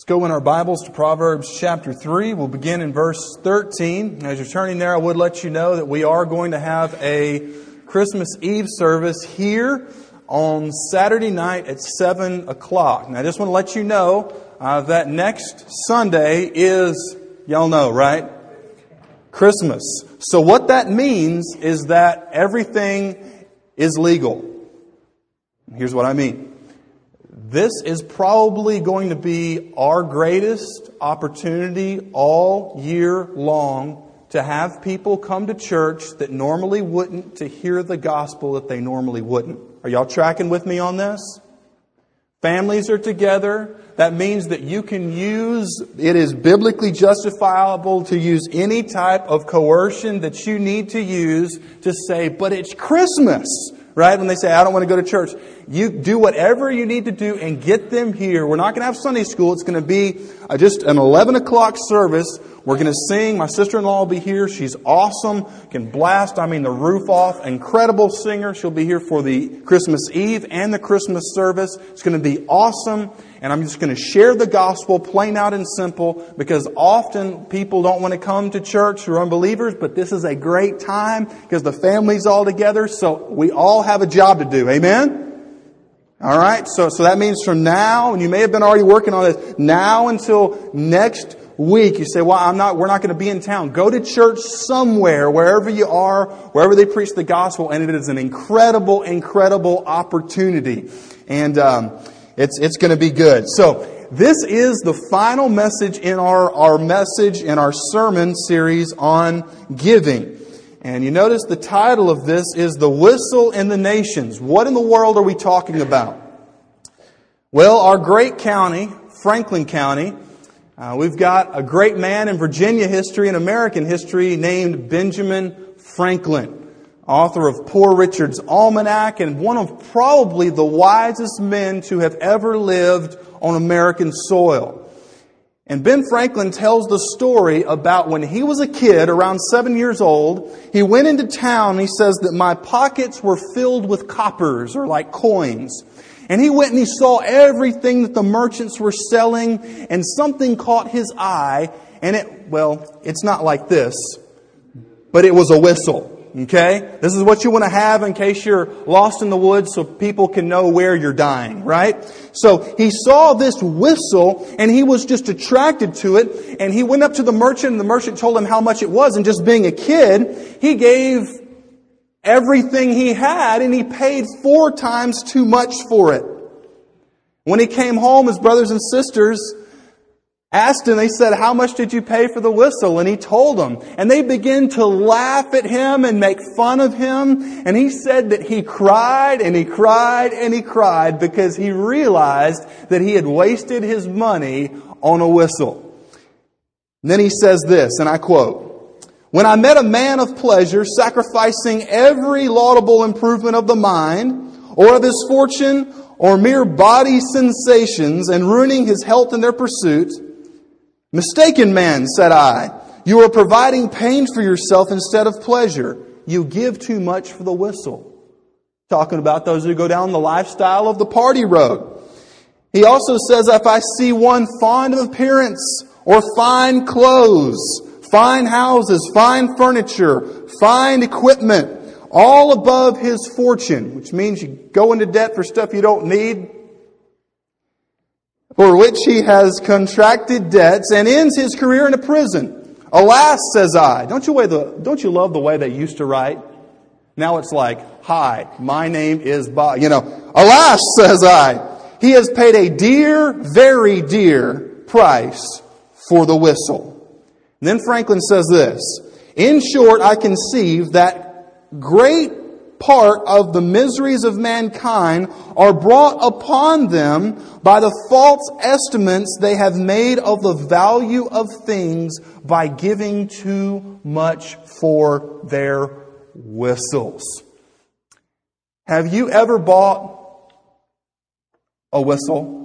Let's go in our Bibles to Proverbs chapter 3. We'll begin in verse 13. As you're turning there, I would let you know that we are going to have a Christmas Eve service here on Saturday night at 7 o'clock. Now, I just want to let you know uh, that next Sunday is, y'all know, right? Christmas. So what that means is that everything is legal. Here's what I mean. This is probably going to be our greatest opportunity all year long to have people come to church that normally wouldn't to hear the gospel that they normally wouldn't. Are y'all tracking with me on this? Families are together. That means that you can use, it is biblically justifiable to use any type of coercion that you need to use to say, but it's Christmas right? When they say, I don't want to go to church. You do whatever you need to do and get them here. We're not going to have Sunday school. It's going to be uh, just an 11 o'clock service. We're going to sing. My sister-in-law will be here. She's awesome. Can blast, I mean, the roof off. Incredible singer. She'll be here for the Christmas Eve and the Christmas service. It's going to be awesome. And I'm just going to share the gospel plain out and simple because often people don't want to come to church who are unbelievers, but this is a great time because the family's all together. So we all have a job to do. Amen? All right. So, so that means from now, and you may have been already working on this, now until next week, you say, well, I'm not, we're not going to be in town. Go to church somewhere, wherever you are, wherever they preach the gospel, and it is an incredible, incredible opportunity. And, um, it's, it's going to be good. So, this is the final message in our, our message in our sermon series on giving. And you notice the title of this is The Whistle in the Nations. What in the world are we talking about? Well, our great county, Franklin County, uh, we've got a great man in Virginia history and American history named Benjamin Franklin author of Poor Richard's Almanac, and one of probably the wisest men to have ever lived on American soil. And Ben Franklin tells the story about when he was a kid, around seven years old, he went into town he says that my pockets were filled with coppers or like coins. And he went and he saw everything that the merchants were selling and something caught his eye and it, well, it's not like this, but it was a whistle. Okay? This is what you want to have in case you're lost in the woods so people can know where you're dying, right? So he saw this whistle and he was just attracted to it and he went up to the merchant and the merchant told him how much it was and just being a kid, he gave everything he had and he paid four times too much for it. When he came home, his brothers and sisters asked him, they said, how much did you pay for the whistle? And he told them. And they began to laugh at him and make fun of him. And he said that he cried and he cried and he cried because he realized that he had wasted his money on a whistle. And then he says this, and I quote, when I met a man of pleasure sacrificing every laudable improvement of the mind or of his fortune or mere body sensations and ruining his health in their pursuit, Mistaken man, said I. You are providing pain for yourself instead of pleasure. You give too much for the whistle. Talking about those who go down the lifestyle of the party road. He also says, if I see one fond of appearance or fine clothes, fine houses, fine furniture, fine equipment, all above his fortune, which means you go into debt for stuff you don't need, for which he has contracted debts and ends his career in a prison. Alas, says I. Don't you, the, don't you love the way they used to write? Now it's like, hi, my name is Bob. You know, alas, says I. He has paid a dear, very dear price for the whistle. Then Franklin says this. In short, I conceive that great part of the miseries of mankind are brought upon them by the false estimates they have made of the value of things by giving too much for their whistles. Have you ever bought a whistle?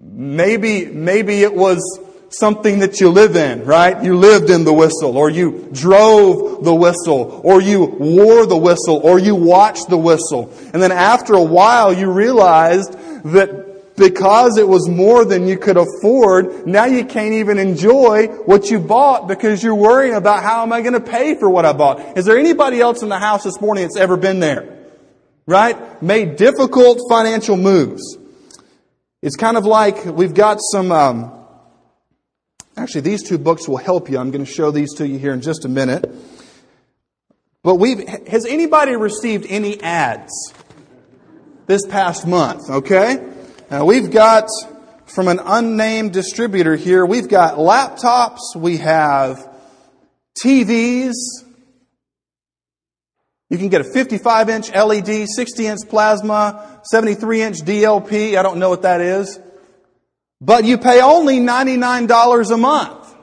Maybe, maybe it was something that you live in, right? You lived in the whistle, or you drove the whistle, or you wore the whistle, or you watched the whistle. And then after a while, you realized that because it was more than you could afford, now you can't even enjoy what you bought because you're worrying about how am I going to pay for what I bought. Is there anybody else in the house this morning that's ever been there? Right? Made difficult financial moves. It's kind of like we've got some, um, actually these two books will help you. I'm going to show these to you here in just a minute. But we've, has anybody received any ads this past month? Okay? Now we've got from an unnamed distributor here, we've got laptops, we have TVs. You can get a 55 inch LED, 60 inch plasma, 73 inch DLP. I don't know what that is. But you pay only $99 a month.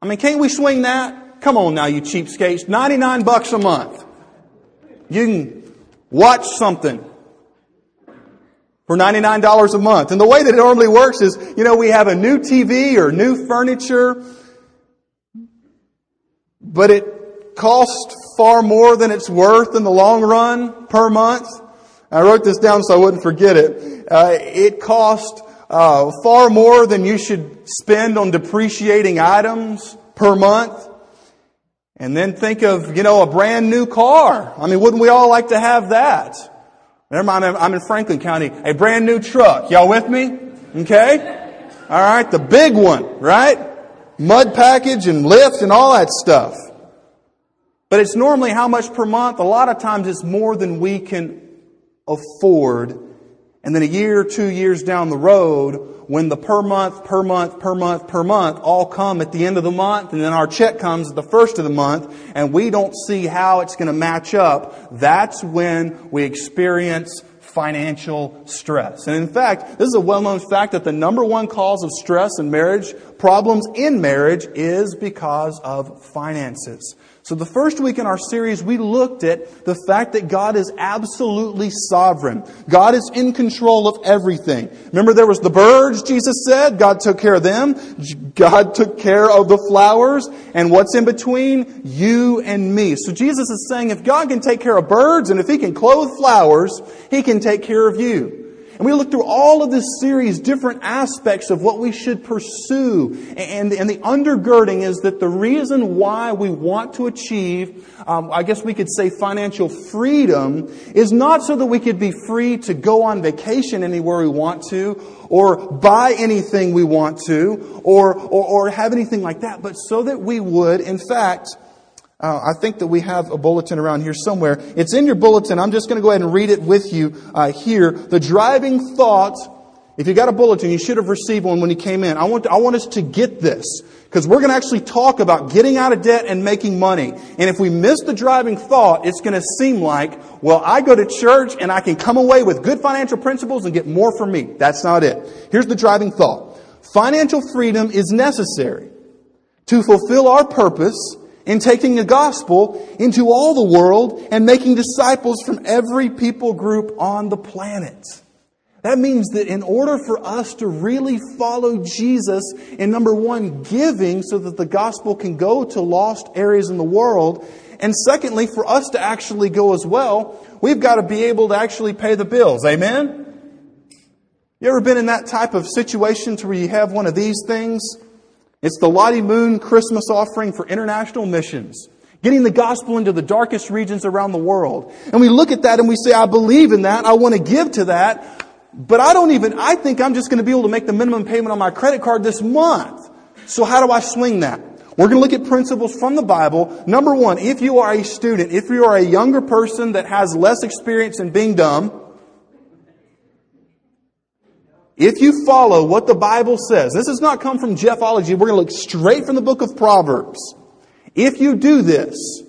I mean, can't we swing that? Come on now, you cheapskates. 99 bucks a month. You can watch something for $99 a month. And the way that it normally works is, you know, we have a new TV or new furniture, but it costs far more than it's worth in the long run per month. I wrote this down so I wouldn't forget it. Uh, it costs uh, far more than you should spend on depreciating items per month. And then think of, you know, a brand new car. I mean, wouldn't we all like to have that? Never mind, I'm in Franklin County. A brand new truck. Y'all with me? Okay? Alright, the big one, right? Mud package and lift and all that stuff. But it's normally how much per month? A lot of times it's more than we can afford. And then a year, two years down the road, when the per month, per month, per month, per month all come at the end of the month, and then our check comes at the first of the month, and we don't see how it's going to match up, that's when we experience financial stress. And in fact, this is a well-known fact that the number one cause of stress in marriage, problems in marriage, is because of finances. So the first week in our series, we looked at the fact that God is absolutely sovereign. God is in control of everything. Remember there was the birds, Jesus said. God took care of them. God took care of the flowers. And what's in between? You and me. So Jesus is saying if God can take care of birds and if He can clothe flowers, He can take care of you. And we look through all of this series, different aspects of what we should pursue. And, and the undergirding is that the reason why we want to achieve, um, I guess we could say financial freedom, is not so that we could be free to go on vacation anywhere we want to, or buy anything we want to, or, or, or have anything like that, but so that we would, in fact, uh, I think that we have a bulletin around here somewhere. It's in your bulletin. I'm just going to go ahead and read it with you uh, here. The driving thought. If you got a bulletin, you should have received one when you came in. I want I want us to get this because we're going to actually talk about getting out of debt and making money. And if we miss the driving thought, it's going to seem like, well, I go to church and I can come away with good financial principles and get more for me. That's not it. Here's the driving thought. Financial freedom is necessary to fulfill our purpose in taking the gospel into all the world and making disciples from every people group on the planet. That means that in order for us to really follow Jesus in number one, giving so that the gospel can go to lost areas in the world, and secondly, for us to actually go as well, we've got to be able to actually pay the bills. Amen? You ever been in that type of situation to where you have one of these things? It's the Lottie Moon Christmas offering for international missions. Getting the gospel into the darkest regions around the world. And we look at that and we say, I believe in that. I want to give to that. But I don't even, I think I'm just going to be able to make the minimum payment on my credit card this month. So how do I swing that? We're going to look at principles from the Bible. Number one, if you are a student, if you are a younger person that has less experience in being dumb, if you follow what the Bible says, this has not come from Jeffology, we're going to look straight from the book of Proverbs. If you do this,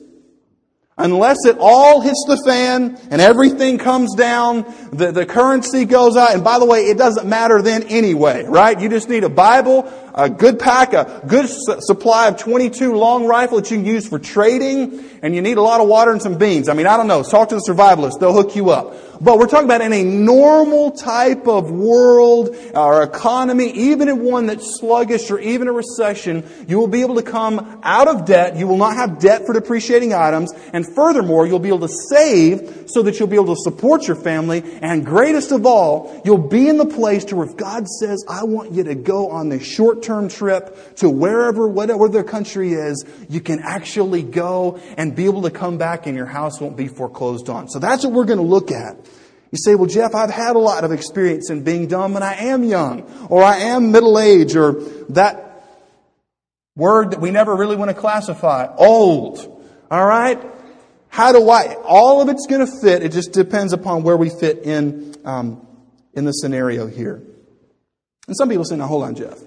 unless it all hits the fan and everything comes down, the, the currency goes out, and by the way, it doesn't matter then anyway, right? You just need a Bible, a good pack, a good su- supply of 22 long rifle that you can use for trading, and you need a lot of water and some beans. I mean, I don't know. Talk to the survivalists. They'll hook you up. But we're talking about in a normal type of world or economy, even in one that's sluggish or even a recession, you will be able to come out of debt. You will not have debt for depreciating items. And furthermore, you'll be able to save so that you'll be able to support your family. And greatest of all, you'll be in the place to where if God says, I want you to go on this short-term trip to wherever, whatever the country is, you can actually go and be able to come back and your house won't be foreclosed on. So that's what we're going to look at. You say, well, Jeff, I've had a lot of experience in being dumb and I am young or I am middle age or that word that we never really want to classify, old. All right? How do I, all of it's going to fit. It just depends upon where we fit in, um, in the scenario here. And some people say, now hold on, Jeff.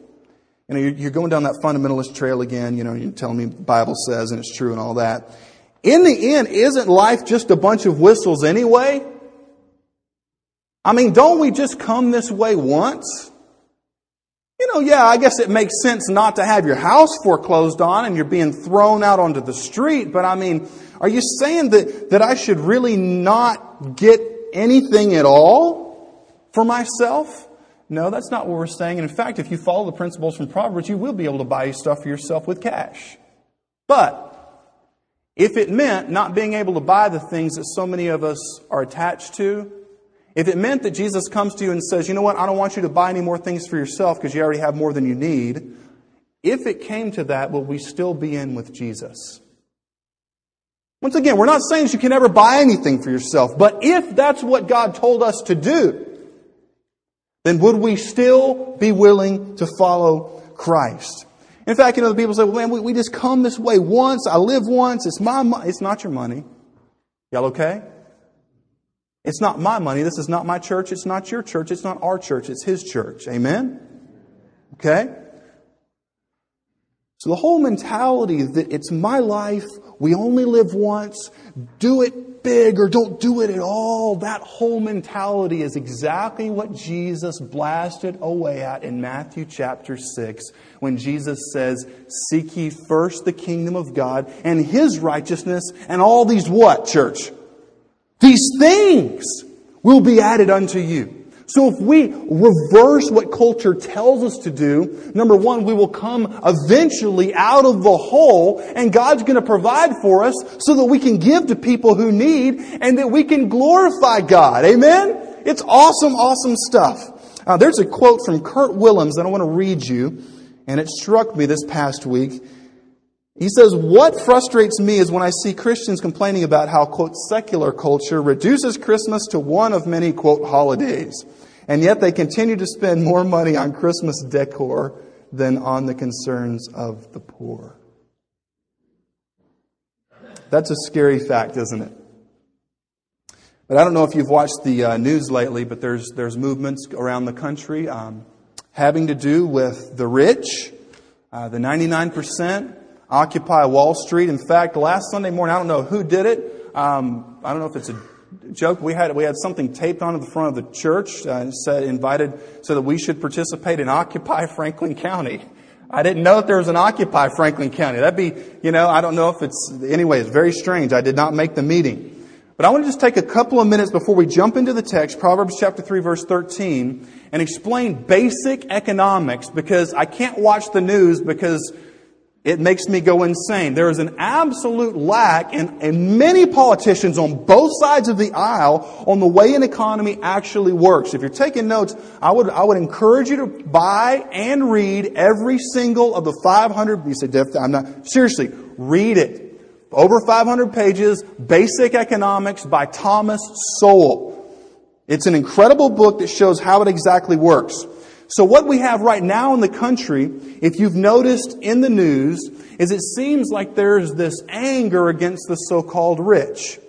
You know, you're going down that fundamentalist trail again, you know, you're telling me the Bible says and it's true and all that. In the end, isn't life just a bunch of whistles anyway? I mean, don't we just come this way once? You know, yeah, I guess it makes sense not to have your house foreclosed on and you're being thrown out onto the street, but I mean, are you saying that, that I should really not get anything at all for myself? No, that's not what we're saying. And in fact, if you follow the principles from Proverbs, you will be able to buy stuff for yourself with cash. But if it meant not being able to buy the things that so many of us are attached to, if it meant that Jesus comes to you and says, you know what, I don't want you to buy any more things for yourself because you already have more than you need, if it came to that, will we still be in with Jesus? Once again, we're not saying you can never buy anything for yourself, but if that's what God told us to do, then would we still be willing to follow Christ? In fact, you know, the people say, well, man, we, we just come this way once. I live once. It's my money. It's not your money. Y'all okay? It's not my money. This is not my church. It's not your church. It's not our church. It's His church. Amen? Okay? So the whole mentality that it's my life, we only live once, do it big or don't do it at all, that whole mentality is exactly what Jesus blasted away at in Matthew chapter 6 when Jesus says, Seek ye first the kingdom of God and His righteousness and all these what, church? These things will be added unto you. So if we reverse what culture tells us to do, number one, we will come eventually out of the hole and God's going to provide for us so that we can give to people who need and that we can glorify God. Amen? It's awesome, awesome stuff. Uh, there's a quote from Kurt Willems that I want to read you, and it struck me this past week. He says, What frustrates me is when I see Christians complaining about how, quote, secular culture reduces Christmas to one of many, quote, holidays. And yet they continue to spend more money on Christmas decor than on the concerns of the poor. That's a scary fact, isn't it? But I don't know if you've watched the uh, news lately, but there's, there's movements around the country um, having to do with the rich, uh, the 99%, Occupy Wall Street. In fact, last Sunday morning, I don't know who did it. Um, I don't know if it's a joke. We had we had something taped onto the front of the church, uh, said invited so that we should participate in Occupy Franklin County. I didn't know that there was an Occupy Franklin County. That'd be, you know, I don't know if it's anyway. It's very strange. I did not make the meeting. But I want to just take a couple of minutes before we jump into the text, Proverbs chapter 3 verse 13, and explain basic economics because I can't watch the news because it makes me go insane. There is an absolute lack in, in many politicians on both sides of the aisle on the way an economy actually works. If you're taking notes, I would, I would encourage you to buy and read every single of the 500, you say, I'm not, seriously, read it. Over 500 pages, Basic Economics by Thomas Sowell. It's an incredible book that shows how it exactly works. So what we have right now in the country, if you've noticed in the news, is it seems like there's this anger against the so-called rich.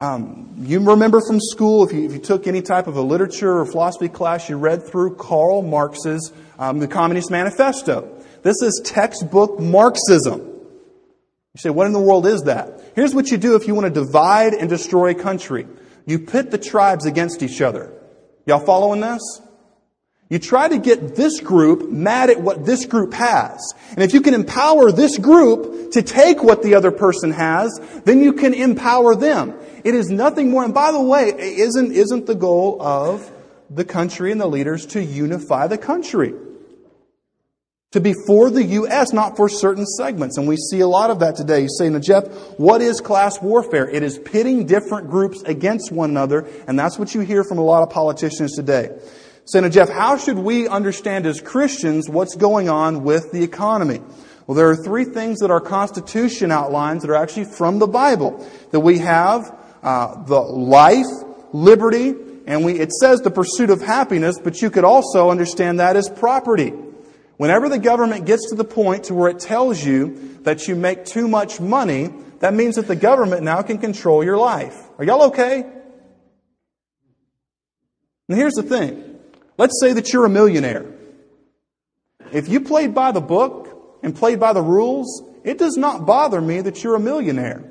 Um, you remember from school, if you, if you, took any type of a literature or philosophy class, you read through Karl Marx's um, The Communist Manifesto. This is textbook Marxism. You say, what in the world is that? Here's what you do if you want to divide and destroy a country. You pit the tribes against each other. Y'all following this? You try to get this group mad at what this group has. And if you can empower this group to take what the other person has, then you can empower them. It is nothing more. And by the way, isn't, isn't the goal of the country and the leaders to unify the country? To be for the U.S., not for certain segments. And we see a lot of that today. You say, now Jeff, what is class warfare? It is pitting different groups against one another. And that's what you hear from a lot of politicians today. Senator Jeff, how should we understand as Christians what's going on with the economy? Well, there are three things that our Constitution outlines that are actually from the Bible. That we have uh, the life, liberty, and we, it says the pursuit of happiness, but you could also understand that as property. Whenever the government gets to the point to where it tells you that you make too much money, that means that the government now can control your life. Are y'all okay? And here's the thing. Let's say that you're a millionaire. If you played by the book and played by the rules, it does not bother me that you're a millionaire.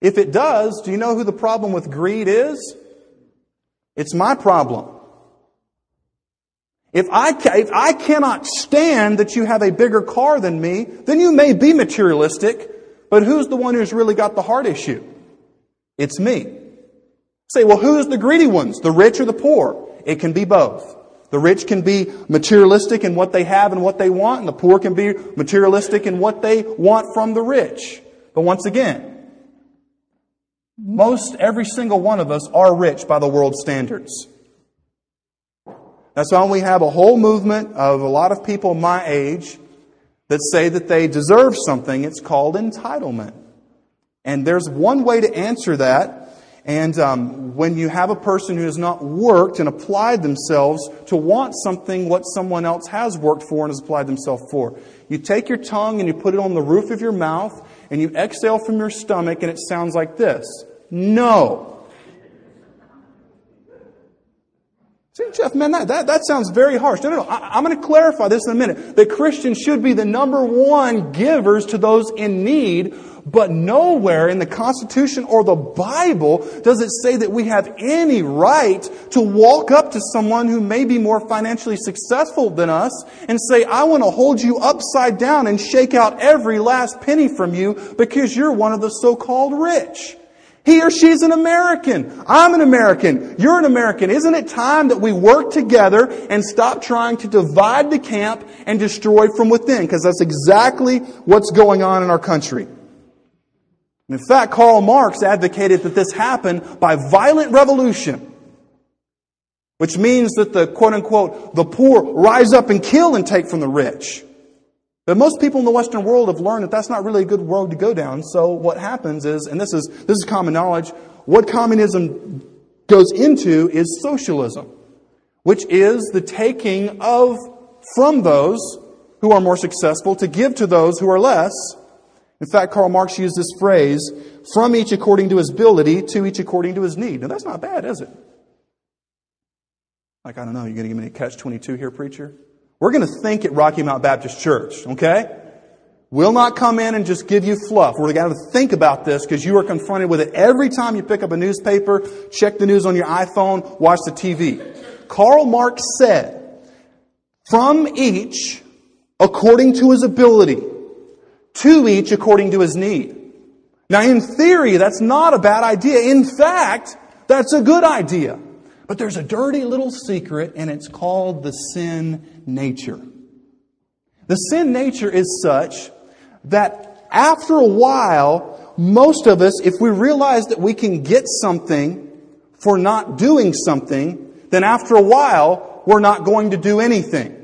If it does, do you know who the problem with greed is? It's my problem. If I, if I cannot stand that you have a bigger car than me, then you may be materialistic, but who's the one who's really got the heart issue? It's me. Say, well, who's the greedy ones? The rich or the poor? It can be both. The rich can be materialistic in what they have and what they want, and the poor can be materialistic in what they want from the rich. But once again, most every single one of us are rich by the world's standards. That's why we have a whole movement of a lot of people my age that say that they deserve something. It's called entitlement. And there's one way to answer that and um, when you have a person who has not worked and applied themselves to want something what someone else has worked for and has applied themselves for, you take your tongue and you put it on the roof of your mouth and you exhale from your stomach and it sounds like this No. See, Jeff, man, that, that, that sounds very harsh. No, no, no. I, I'm going to clarify this in a minute. That Christians should be the number one givers to those in need but nowhere in the Constitution or the Bible does it say that we have any right to walk up to someone who may be more financially successful than us and say, I want to hold you upside down and shake out every last penny from you because you're one of the so-called rich. He or she's an American. I'm an American. You're an American. Isn't it time that we work together and stop trying to divide the camp and destroy from within? Because that's exactly what's going on in our country. In fact, Karl Marx advocated that this happen by violent revolution, which means that the quote unquote, the poor rise up and kill and take from the rich. But most people in the Western world have learned that that's not really a good road to go down. So what happens is, and this is, this is common knowledge, what communism goes into is socialism, which is the taking of from those who are more successful to give to those who are less in fact, Karl Marx used this phrase, from each according to his ability, to each according to his need. Now, that's not bad, is it? Like, I don't know, you're going to give me a catch 22 here, preacher? We're going to think at Rocky Mount Baptist Church, okay? We'll not come in and just give you fluff. We're going to think about this because you are confronted with it every time you pick up a newspaper, check the news on your iPhone, watch the TV. Karl Marx said, from each according to his ability to each according to his need. Now, in theory, that's not a bad idea. In fact, that's a good idea. But there's a dirty little secret, and it's called the sin nature. The sin nature is such that after a while, most of us, if we realize that we can get something for not doing something, then after a while, we're not going to do anything.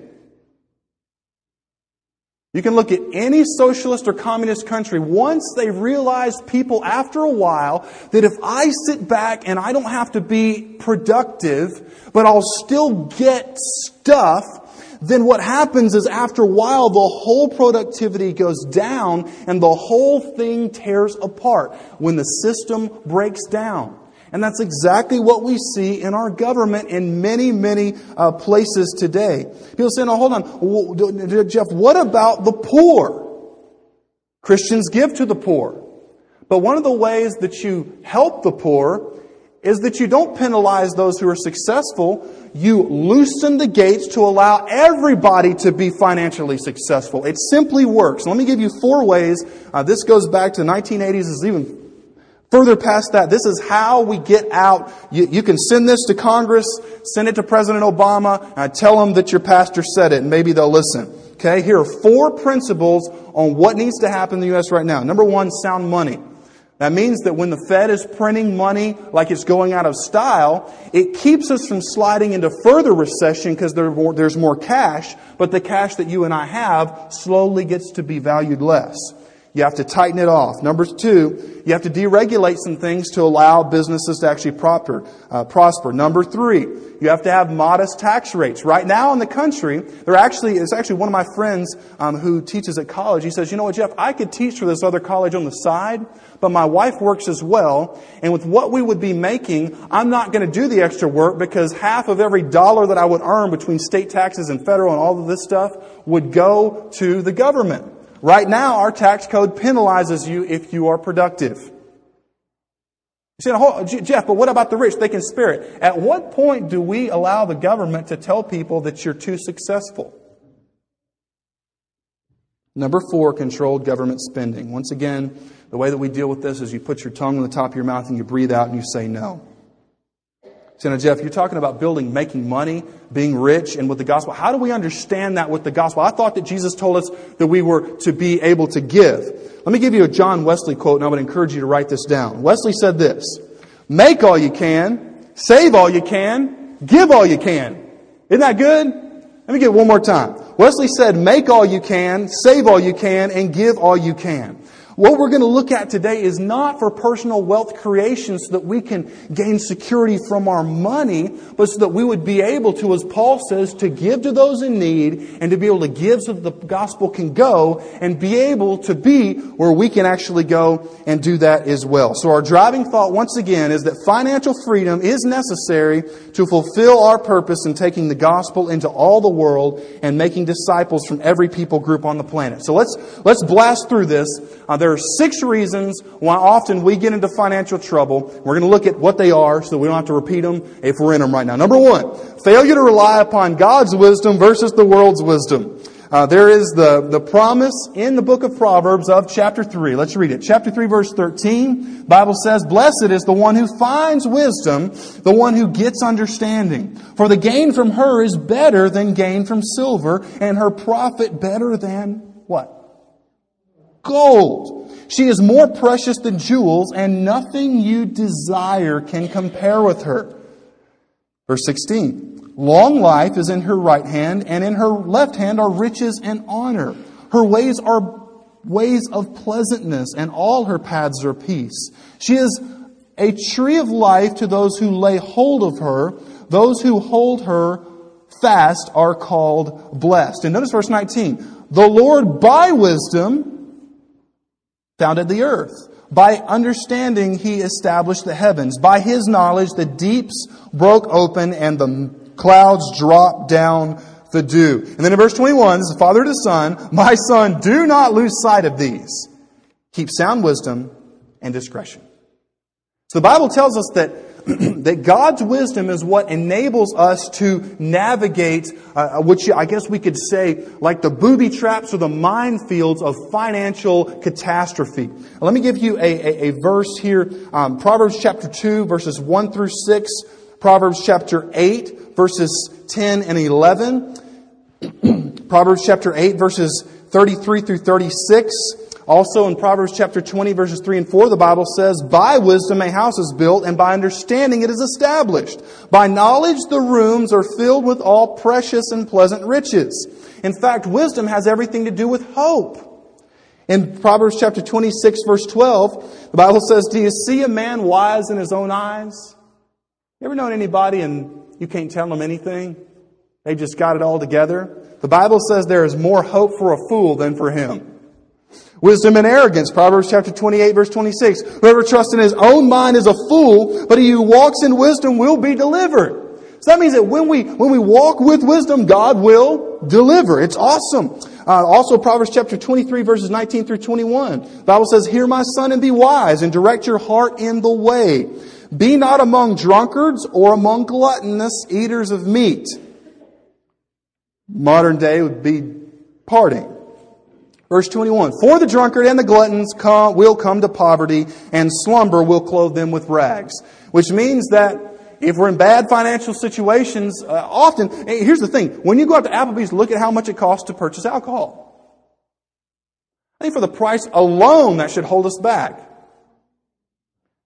You can look at any socialist or communist country. Once they realize people after a while that if I sit back and I don't have to be productive, but I'll still get stuff, then what happens is after a while the whole productivity goes down and the whole thing tears apart when the system breaks down. And that's exactly what we see in our government in many, many uh, places today. People say, no, hold on. Jeff, what about the poor? Christians give to the poor. But one of the ways that you help the poor is that you don't penalize those who are successful. You loosen the gates to allow everybody to be financially successful. It simply works. Let me give you four ways. Uh, this goes back to the 1980s, is even Further past that, this is how we get out. You, you, can send this to Congress, send it to President Obama, and tell them that your pastor said it, and maybe they'll listen. Okay, here are four principles on what needs to happen in the U.S. right now. Number one, sound money. That means that when the Fed is printing money like it's going out of style, it keeps us from sliding into further recession because there's more cash, but the cash that you and I have slowly gets to be valued less. You have to tighten it off. Number two, you have to deregulate some things to allow businesses to actually proper, uh, prosper. Number three, you have to have modest tax rates. Right now in the country, there actually is actually one of my friends um, who teaches at college. He says, "You know what, Jeff? I could teach for this other college on the side, but my wife works as well, and with what we would be making, I'm not going to do the extra work because half of every dollar that I would earn between state taxes and federal and all of this stuff would go to the government." Right now, our tax code penalizes you if you are productive. You say, Jeff, but what about the rich? They can spare it. At what point do we allow the government to tell people that you're too successful? Number four, controlled government spending. Once again, the way that we deal with this is you put your tongue on the top of your mouth and you breathe out and you say no. So Jeff, you're talking about building, making money, being rich, and with the gospel. How do we understand that with the gospel? I thought that Jesus told us that we were to be able to give. Let me give you a John Wesley quote, and I would encourage you to write this down. Wesley said this Make all you can, save all you can, give all you can. Isn't that good? Let me get one more time. Wesley said, Make all you can, save all you can, and give all you can. What we're going to look at today is not for personal wealth creation so that we can gain security from our money, but so that we would be able to, as Paul says, to give to those in need and to be able to give so that the gospel can go and be able to be where we can actually go and do that as well. So our driving thought once again is that financial freedom is necessary to fulfill our purpose in taking the gospel into all the world and making disciples from every people group on the planet. So let's, let's blast through this. Uh, there are six reasons why often we get into financial trouble. We're going to look at what they are so we don't have to repeat them if we're in them right now. Number one, failure to rely upon God's wisdom versus the world's wisdom. Uh, there is the, the promise in the book of Proverbs of chapter 3. Let's read it. Chapter 3 verse 13. Bible says, Blessed is the one who finds wisdom, the one who gets understanding. For the gain from her is better than gain from silver, and her profit better than what? Gold. She is more precious than jewels, and nothing you desire can compare with her. Verse 16 Long life is in her right hand, and in her left hand are riches and honor. Her ways are ways of pleasantness, and all her paths are peace. She is a tree of life to those who lay hold of her. Those who hold her fast are called blessed. And notice verse 19. The Lord by wisdom founded the earth. By understanding, he established the heavens. By his knowledge, the deeps broke open and the clouds dropped down the dew. And then in verse 21, this is Father to Son, My son, do not lose sight of these. Keep sound wisdom and discretion. So the Bible tells us that that God's wisdom is what enables us to navigate, uh, which I guess we could say, like the booby traps or the minefields of financial catastrophe. Let me give you a, a, a verse here. Um, Proverbs chapter 2, verses 1 through 6. Proverbs chapter 8, verses 10 and 11. Proverbs chapter 8, verses 33 through 36. Also in Proverbs chapter 20 verses 3 and 4, the Bible says, By wisdom a house is built, and by understanding it is established. By knowledge the rooms are filled with all precious and pleasant riches. In fact, wisdom has everything to do with hope. In Proverbs chapter 26 verse 12, the Bible says, Do you see a man wise in his own eyes? You ever known anybody and you can't tell them anything? They just got it all together? The Bible says there is more hope for a fool than for him. Wisdom and arrogance, Proverbs chapter 28 verse 26. Whoever trusts in his own mind is a fool, but he who walks in wisdom will be delivered. So that means that when we, when we walk with wisdom, God will deliver. It's awesome. Uh, also, Proverbs chapter 23 verses 19 through 21. The Bible says, Hear my son and be wise and direct your heart in the way. Be not among drunkards or among gluttonous eaters of meat. Modern day would be partying. Verse 21, For the drunkard and the gluttons come, will come to poverty, and slumber will clothe them with rags. Which means that if we're in bad financial situations, uh, often, here's the thing, when you go out to Applebee's, look at how much it costs to purchase alcohol. I think for the price alone, that should hold us back.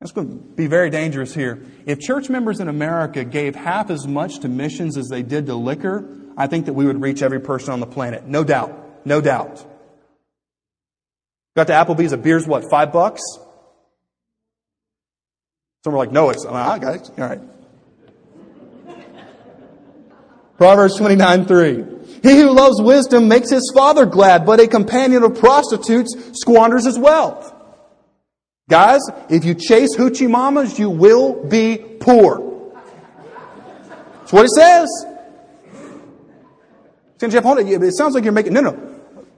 That's going to be very dangerous here. If church members in America gave half as much to missions as they did to liquor, I think that we would reach every person on the planet. No doubt. No doubt. Got to Applebee's, a beer's what, five bucks? Some are like, no, it's, got ah, it. All right. Proverbs 29 3. He who loves wisdom makes his father glad, but a companion of prostitutes squanders his wealth. Guys, if you chase hoochie mamas, you will be poor. That's what it says. Jeff, hold it. It sounds like you're making, no, no.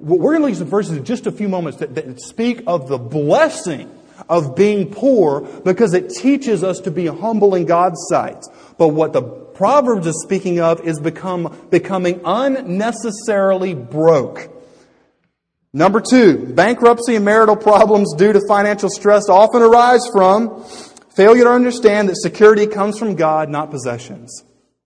We're going to leave some verses in just a few moments that, that speak of the blessing of being poor because it teaches us to be humble in God's sight. But what the Proverbs is speaking of is become, becoming unnecessarily broke. Number two, bankruptcy and marital problems due to financial stress often arise from failure to understand that security comes from God, not possessions.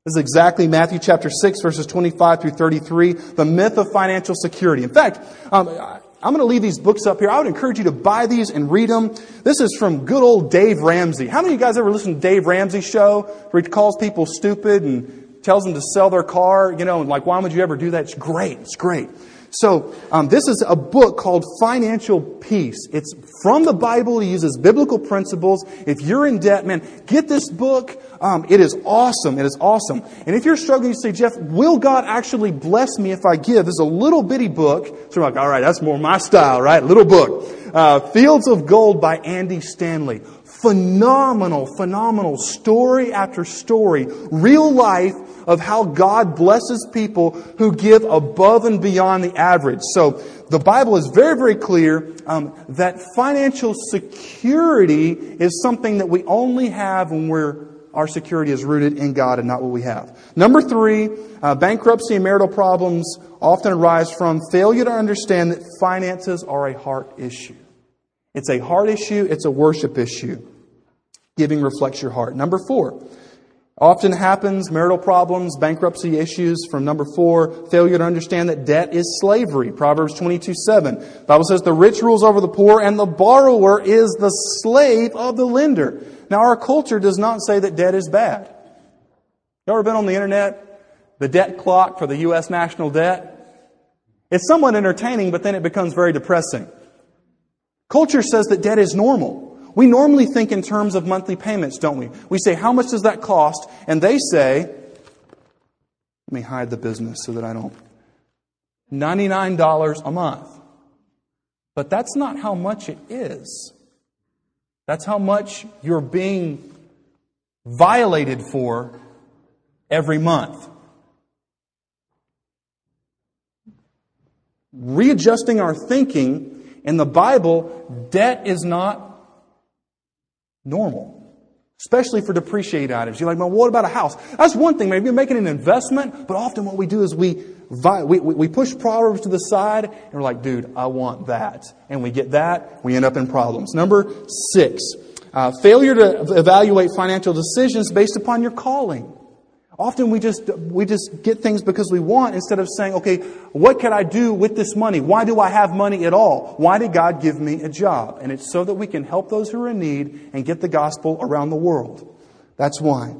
This is exactly Matthew chapter 6, verses 25 through 33, the myth of financial security. In fact, um, I'm going to leave these books up here. I would encourage you to buy these and read them. This is from good old Dave Ramsey. How many of you guys ever listen to Dave Ramsey's show where he calls people stupid and tells them to sell their car? You know, and like, why would you ever do that? It's great. It's great. So, um, this is a book called Financial Peace. It's from the Bible. He uses biblical principles. If you're in debt, man, get this book. Um, it is awesome. It is awesome. And if you're struggling, you say, Jeff, will God actually bless me if I give? This is a little bitty book. So like, all right, that's more my style, right? Little book. Uh, Fields of Gold by Andy Stanley. Phenomenal, phenomenal story after story. Real life of how God blesses people who give above and beyond the average. So the Bible is very, very clear um, that financial security is something that we only have when we're our security is rooted in God and not what we have. Number three, uh, bankruptcy and marital problems often arise from failure to understand that finances are a heart issue. It's a heart issue, it's a worship issue. Giving reflects your heart. Number four, Often happens, marital problems, bankruptcy issues. From number four, failure to understand that debt is slavery. Proverbs 22, 7. The Bible says the rich rules over the poor and the borrower is the slave of the lender. Now our culture does not say that debt is bad. You ever been on the internet? The debt clock for the U.S. national debt? It's somewhat entertaining, but then it becomes very depressing. Culture says that debt is normal. We normally think in terms of monthly payments, don't we? We say, how much does that cost? And they say, let me hide the business so that I don't. $99 a month. But that's not how much it is. That's how much you're being violated for every month. Readjusting our thinking in the Bible, debt is not normal. Especially for depreciated items. You're like, well, what about a house? That's one thing. Maybe you're making an investment, but often what we do is we, we, we push Proverbs to the side and we're like, dude, I want that. And we get that, we end up in problems. Number six, uh, failure to evaluate financial decisions based upon your calling. Often we just, we just get things because we want instead of saying, okay, what can I do with this money? Why do I have money at all? Why did God give me a job? And it's so that we can help those who are in need and get the gospel around the world. That's why.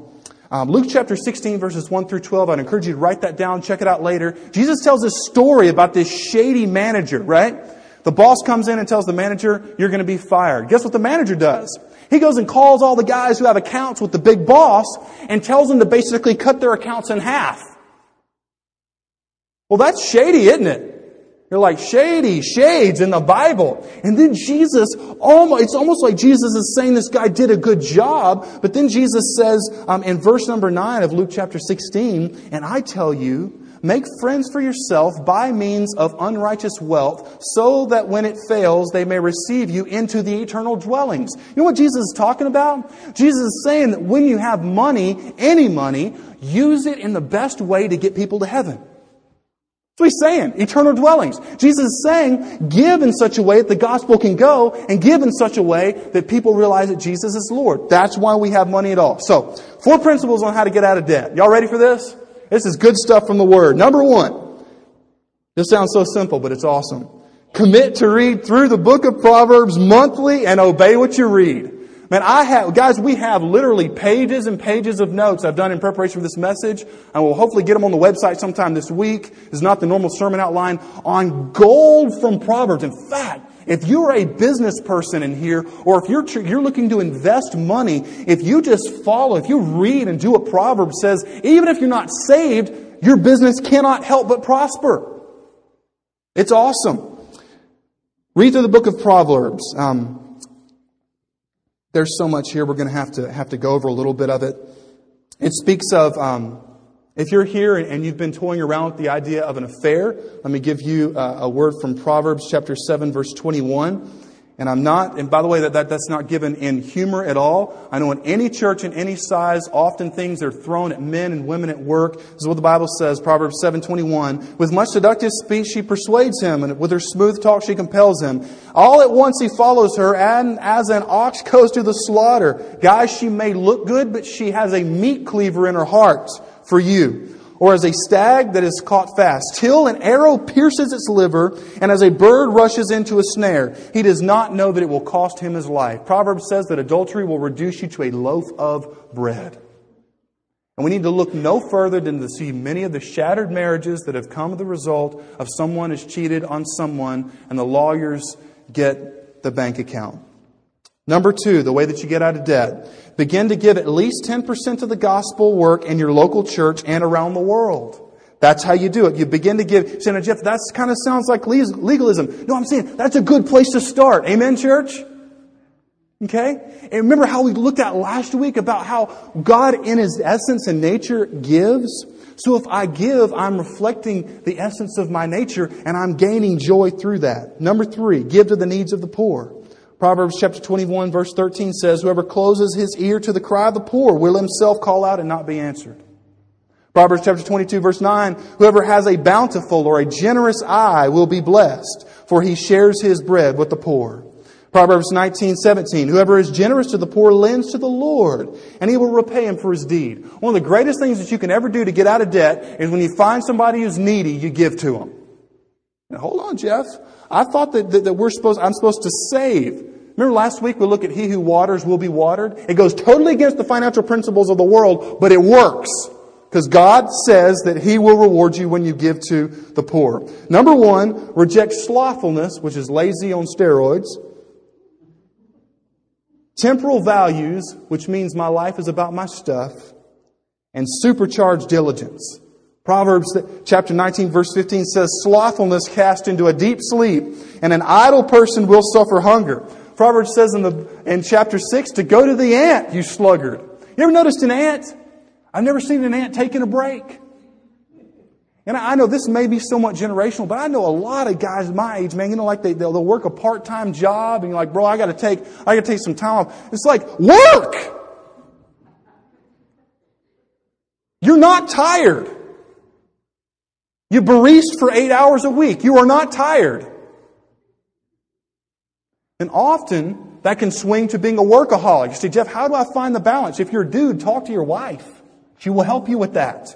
Um, Luke chapter 16 verses 1 through 12, I'd encourage you to write that down, check it out later. Jesus tells a story about this shady manager, right? The boss comes in and tells the manager, you're going to be fired. Guess what the manager does? He goes and calls all the guys who have accounts with the big boss and tells them to basically cut their accounts in half. Well, that's shady, isn't it? You're like shady, shades in the Bible. And then Jesus, almost, it's almost like Jesus is saying this guy did a good job, but then Jesus says um, in verse number 9 of Luke chapter 16, and I tell you Make friends for yourself by means of unrighteous wealth, so that when it fails, they may receive you into the eternal dwellings. You know what Jesus is talking about? Jesus is saying that when you have money, any money, use it in the best way to get people to heaven. That's what he's saying. Eternal dwellings. Jesus is saying, give in such a way that the gospel can go and give in such a way that people realize that Jesus is Lord. That's why we have money at all. So, four principles on how to get out of debt. Y'all ready for this? This is good stuff from the Word. Number one. This sounds so simple, but it's awesome. Commit to read through the book of Proverbs monthly and obey what you read. Man, I have, guys, we have literally pages and pages of notes I've done in preparation for this message. I will hopefully get them on the website sometime this week. It's not the normal sermon outline on gold from Proverbs. In fact, if you're a business person in here, or if you're, you're looking to invest money, if you just follow, if you read and do what Proverbs says, even if you're not saved, your business cannot help but prosper. It's awesome. Read through the book of Proverbs. Um, there's so much here. We're going to have to have to go over a little bit of it. It speaks of um, if you're here and you've been toying around with the idea of an affair. Let me give you uh, a word from Proverbs chapter seven, verse twenty-one. And I'm not, and by the way, that, that that's not given in humor at all. I know in any church in any size, often things are thrown at men and women at work. This is what the Bible says, Proverbs 7:21. With much seductive speech she persuades him, and with her smooth talk she compels him. All at once he follows her, and as an ox goes to the slaughter. Guys, she may look good, but she has a meat cleaver in her heart for you or as a stag that is caught fast, till an arrow pierces its liver, and as a bird rushes into a snare. He does not know that it will cost him his life. Proverbs says that adultery will reduce you to a loaf of bread. And we need to look no further than to see many of the shattered marriages that have come the result of someone has cheated on someone, and the lawyers get the bank account. Number two, the way that you get out of debt. Begin to give at least 10% of the gospel work in your local church and around the world. That's how you do it. You begin to give. Say, Jeff, that kind of sounds like legalism. No, I'm saying that's a good place to start. Amen, church? Okay? And remember how we looked at last week about how God in His essence and nature gives? So if I give, I'm reflecting the essence of my nature and I'm gaining joy through that. Number three, give to the needs of the poor. Proverbs chapter 21 verse 13 says, Whoever closes his ear to the cry of the poor will himself call out and not be answered. Proverbs chapter 22 verse 9, Whoever has a bountiful or a generous eye will be blessed, for he shares his bread with the poor. Proverbs 19, 17, Whoever is generous to the poor lends to the Lord, and he will repay him for his deed. One of the greatest things that you can ever do to get out of debt is when you find somebody who's needy, you give to them. Now, hold on, Jeff. I thought that, that, that, we're supposed, I'm supposed to save. Remember last week we looked at he who waters will be watered? It goes totally against the financial principles of the world, but it works. Because God says that He will reward you when you give to the poor. Number one, reject slothfulness, which is lazy on steroids. Temporal values, which means my life is about my stuff. And supercharged diligence. Proverbs chapter 19 verse 15 says, slothfulness cast into a deep sleep, and an idle person will suffer hunger. Proverbs says in, the, in chapter 6 to go to the ant, you sluggard. You ever noticed an ant? I've never seen an ant taking a break. And I know this may be somewhat generational, but I know a lot of guys my age, man, you know, like they, they'll, they'll work a part-time job and you're like, bro, I gotta take, I gotta take some time off. It's like, work! You're not tired. You barista for eight hours a week. You are not tired. And often that can swing to being a workaholic. You say, Jeff, how do I find the balance? If you're a dude, talk to your wife. She will help you with that.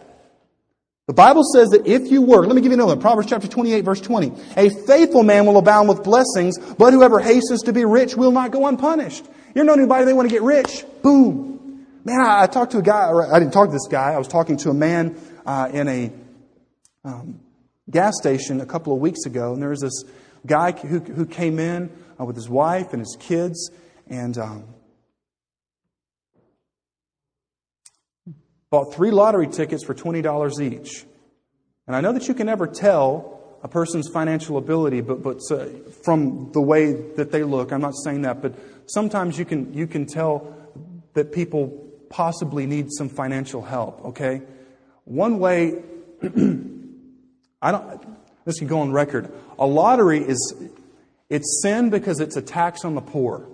The Bible says that if you work, let me give you another one. Proverbs chapter 28 verse 20. A faithful man will abound with blessings, but whoever hastens to be rich will not go unpunished. You know anybody they want to get rich? Boom. Man, I, I, talked to a guy, I didn't talk to this guy, I was talking to a man uh, in a um, gas station a couple of weeks ago, and there was this guy who, who came in uh, with his wife and his kids, and um, bought three lottery tickets for $20 each. And I know that you can never tell a person's financial ability, but, but uh, from the way that they look, I'm not saying that, but sometimes you can, you can tell that people possibly need some financial help, okay? One way I don't, this can go on record. A lottery is, it's sin because it's a tax on the poor.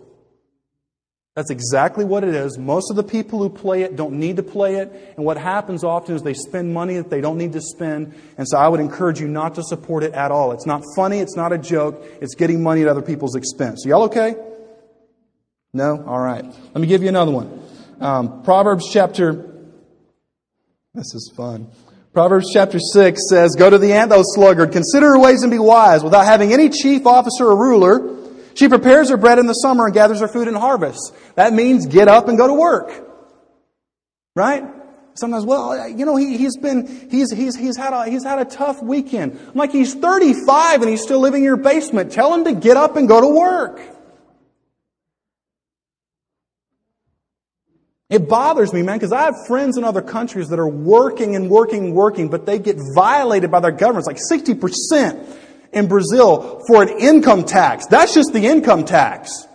That's exactly what it is. Most of the people who play it don't need to play it. And what happens often is they spend money that they don't need to spend. And so I would encourage you not to support it at all. It's not funny. It's not a joke. It's getting money at other people's expense. Y'all okay? No? All right. Let me give you another one. Um, Proverbs chapter, this is fun. Proverbs chapter 6 says, Go to the ant, thou sluggard, consider her ways and be wise. Without having any chief officer or ruler, she prepares her bread in the summer and gathers her food in harvest. That means get up and go to work. Right? Sometimes, well, you know, he, has been, he's, he's, he's, had a, he's had a tough weekend. I'm like, he's 35 and he's still living in your basement. Tell him to get up and go to work. It bothers me, man, because I have friends in other countries that are working and working and working, but they get violated by their governments, like 60% in Brazil for an income tax. That's just the income tax.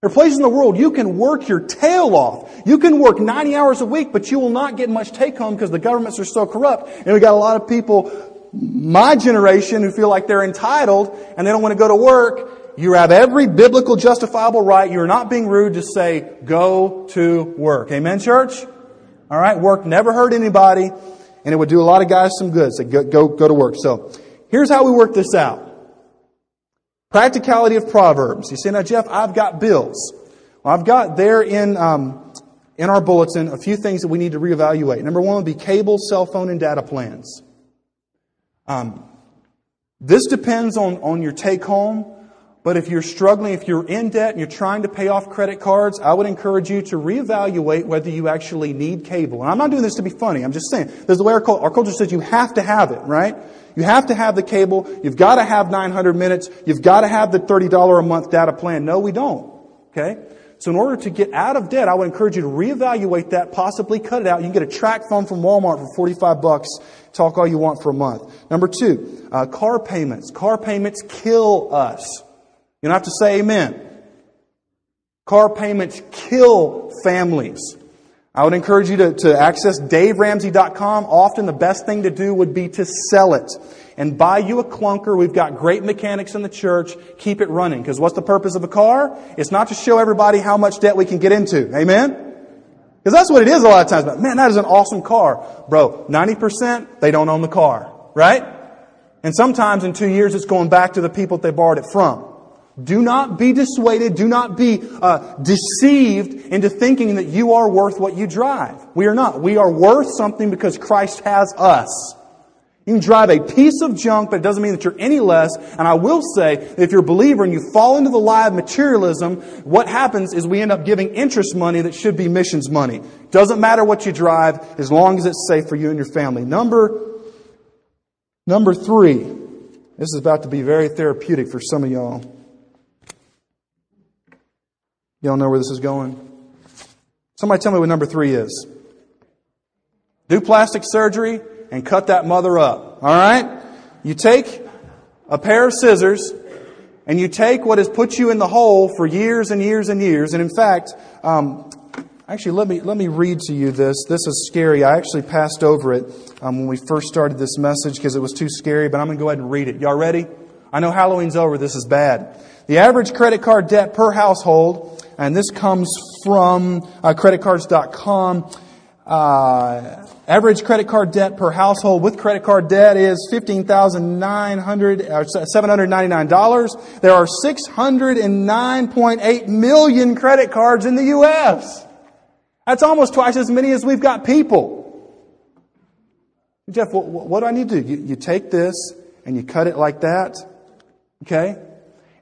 There are places in the world you can work your tail off. You can work 90 hours a week, but you will not get much take home because the governments are so corrupt. And we got a lot of people, my generation, who feel like they're entitled and they don't want to go to work you have every biblical justifiable right. You're not being rude to say, go to work. Amen, church? All right. Work never hurt anybody, and it would do a lot of guys some good. So go, go, go to work. So here's how we work this out. Practicality of Proverbs. You say, now, Jeff, I've got bills. Well, I've got there in, um, in our bulletin a few things that we need to reevaluate. Number one would be cable, cell phone, and data plans. Um, this depends on, on your take home. But if you're struggling, if you're in debt and you're trying to pay off credit cards, I would encourage you to reevaluate whether you actually need cable. And I'm not doing this to be funny. I'm just saying, there's the way our, our culture says you have to have it, right? You have to have the cable. You've got to have 900 minutes. You've got to have the $30 a month data plan. No, we don't. Okay? So in order to get out of debt, I would encourage you to reevaluate that, possibly cut it out. You can get a TracFone from Walmart for 45 bucks. Talk all you want for a month. Number two, uh, car payments. Car payments kill us. You don't have to say amen. Car payments kill families. I would encourage you to, to access DaveRamsey.com. Often the best thing to do would be to sell it and buy you a clunker. We've got great mechanics in the church. Keep it running. Because what's the purpose of a car? It's not to show everybody how much debt we can get into. Amen? Because that's what it is a lot of times. But man, that is an awesome car. Bro, 90% they don't own the car. Right? And sometimes in two years it's going back to the people that they borrowed it from. Do not be dissuaded. Do not be uh, deceived into thinking that you are worth what you drive. We are not. We are worth something because Christ has us. You can drive a piece of junk, but it doesn't mean that you're any less. And I will say, if you're a believer and you fall into the lie of materialism, what happens is we end up giving interest money that should be missions money. Doesn't matter what you drive, as long as it's safe for you and your family. Number, number three. This is about to be very therapeutic for some of y'all. Y'all know where this is going? Somebody tell me what number three is. Do plastic surgery and cut that mother up. All right? You take a pair of scissors and you take what has put you in the hole for years and years and years. And in fact, um, actually, let me let me read to you this. This is scary. I actually passed over it um, when we first started this message because it was too scary. But I'm going to go ahead and read it. Y'all ready? I know Halloween's over. This is bad. The average credit card debt per household and this comes from uh, creditcards.com. Uh, average credit card debt per household with credit card debt is 15,900, uh, $799. There are 609.8 million credit cards in the U.S. That's almost twice as many as we've got people. Jeff, what, what do I need to do? You, you take this and you cut it like that, okay?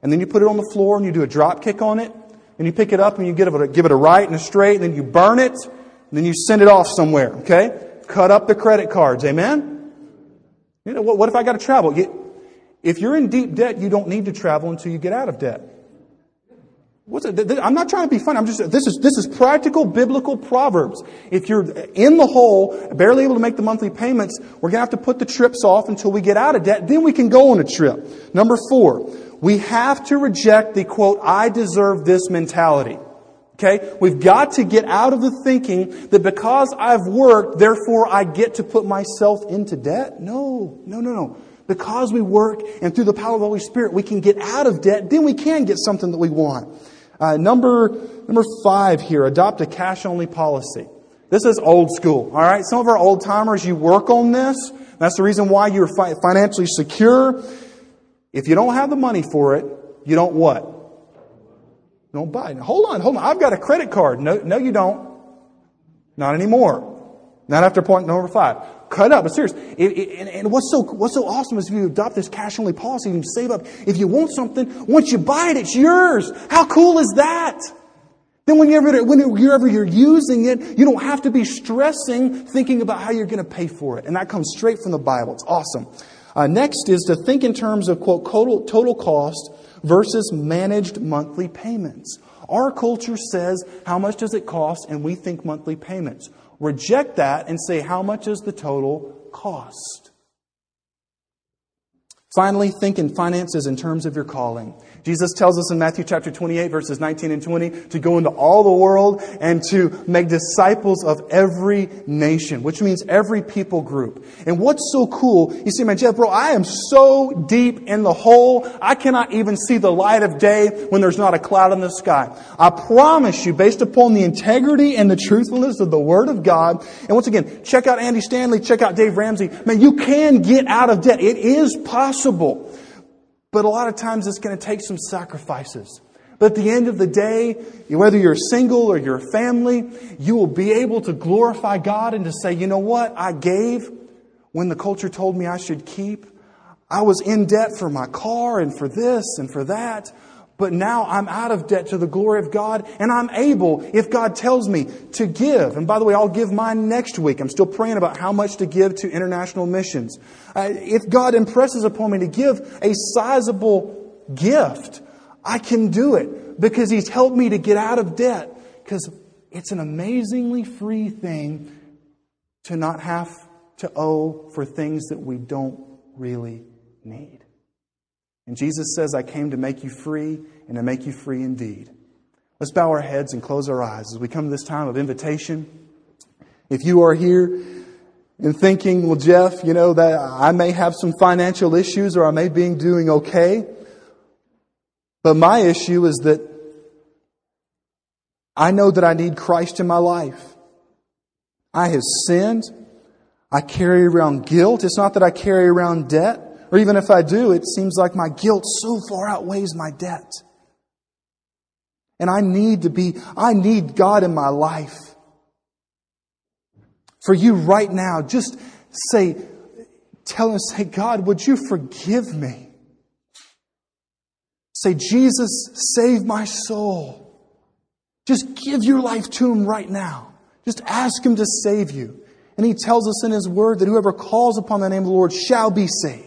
And then you put it on the floor and you do a drop kick on it and you pick it up and you give it a, give it a right and a straight, and then you burn it, and then you send it off somewhere, okay? Cut up the credit cards, amen? You know, what, what if I got to travel? You, if you're in deep debt, you don't need to travel until you get out of debt. What's it? I'm not trying to be funny. I'm just, this is, this is practical biblical proverbs. If you're in the hole, barely able to make the monthly payments, we're going to have to put the trips off until we get out of debt. Then we can go on a trip. Number four, we have to reject the quote, I deserve this mentality. Okay? We've got to get out of the thinking that because I've worked, therefore I get to put myself into debt. No, no, no, no. Because we work and through the power of the Holy Spirit, we can get out of debt, then we can get something that we want. Uh, number, number five here, adopt a cash only policy. This is old school, all right? Some of our old timers, you work on this. That's the reason why you're fi- financially secure. If you don't have the money for it, you don't what? Don't buy it. Hold on, hold on. I've got a credit card. No, no, you don't. Not anymore. Not after point number five. Cut up, but serious. It, it, and, and what's so what's so awesome is if you adopt this cash only policy, you save up. If you want something, once you buy it, it's yours. How cool is that? Then whenever, whenever you're using it, you don't have to be stressing thinking about how you're going to pay for it. And that comes straight from the Bible. It's awesome. Uh, next is to think in terms of, quote, total, total cost versus managed monthly payments. Our culture says, how much does it cost? And we think monthly payments. Reject that and say, how much is the total cost? Finally, think in finances in terms of your calling. Jesus tells us in Matthew chapter 28 verses 19 and 20 to go into all the world and to make disciples of every nation, which means every people group. And what's so cool, you see, my Jeff, bro, I am so deep in the hole, I cannot even see the light of day when there's not a cloud in the sky. I promise you, based upon the integrity and the truthfulness of the Word of God, and once again, check out Andy Stanley, check out Dave Ramsey, man, you can get out of debt. It is possible. But a lot of times it's going to take some sacrifices. But at the end of the day, whether you're single or you're a family, you will be able to glorify God and to say, you know what? I gave when the culture told me I should keep. I was in debt for my car and for this and for that. But now I'm out of debt to the glory of God and I'm able, if God tells me to give. And by the way, I'll give mine next week. I'm still praying about how much to give to international missions. Uh, if God impresses upon me to give a sizable gift, I can do it because He's helped me to get out of debt. Because it's an amazingly free thing to not have to owe for things that we don't really need. And Jesus says, I came to make you free and to make you free indeed. Let's bow our heads and close our eyes as we come to this time of invitation. If you are here and thinking, well, Jeff, you know, that I may have some financial issues or I may be doing okay. But my issue is that I know that I need Christ in my life. I have sinned. I carry around guilt. It's not that I carry around debt. Or even if I do, it seems like my guilt so far outweighs my debt. And I need to be, I need God in my life. For you right now, just say, tell him, say, God, would you forgive me? Say, Jesus, save my soul. Just give your life to him right now. Just ask him to save you. And he tells us in his word that whoever calls upon the name of the Lord shall be saved.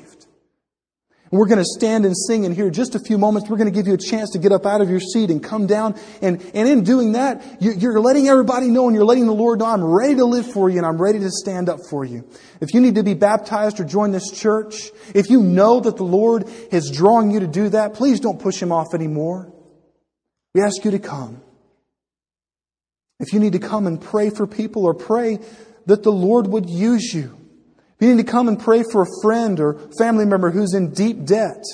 We're going to stand and sing in here just a few moments. We're going to give you a chance to get up out of your seat and come down. And, and in doing that, you're letting everybody know and you're letting the Lord know, I'm ready to live for you and I'm ready to stand up for you. If you need to be baptized or join this church, if you know that the Lord is drawing you to do that, please don't push him off anymore. We ask you to come. If you need to come and pray for people or pray that the Lord would use you, you need to come and pray for a friend or family member who's in deep debt,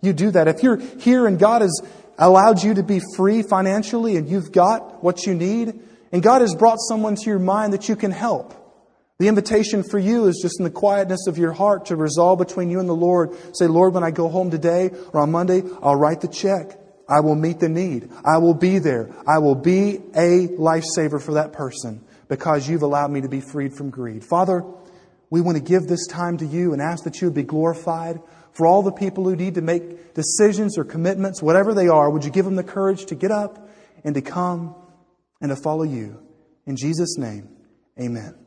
you do that. If you're here and God has allowed you to be free financially and you've got what you need, and God has brought someone to your mind that you can help, the invitation for you is just in the quietness of your heart to resolve between you and the Lord. Say, Lord, when I go home today or on Monday, I'll write the check. I will meet the need. I will be there. I will be a lifesaver for that person because you've allowed me to be freed from greed. Father, we want to give this time to you and ask that you would be glorified. For all the people who need to make decisions or commitments, whatever they are, would you give them the courage to get up and to come and to follow you? In Jesus' name, amen.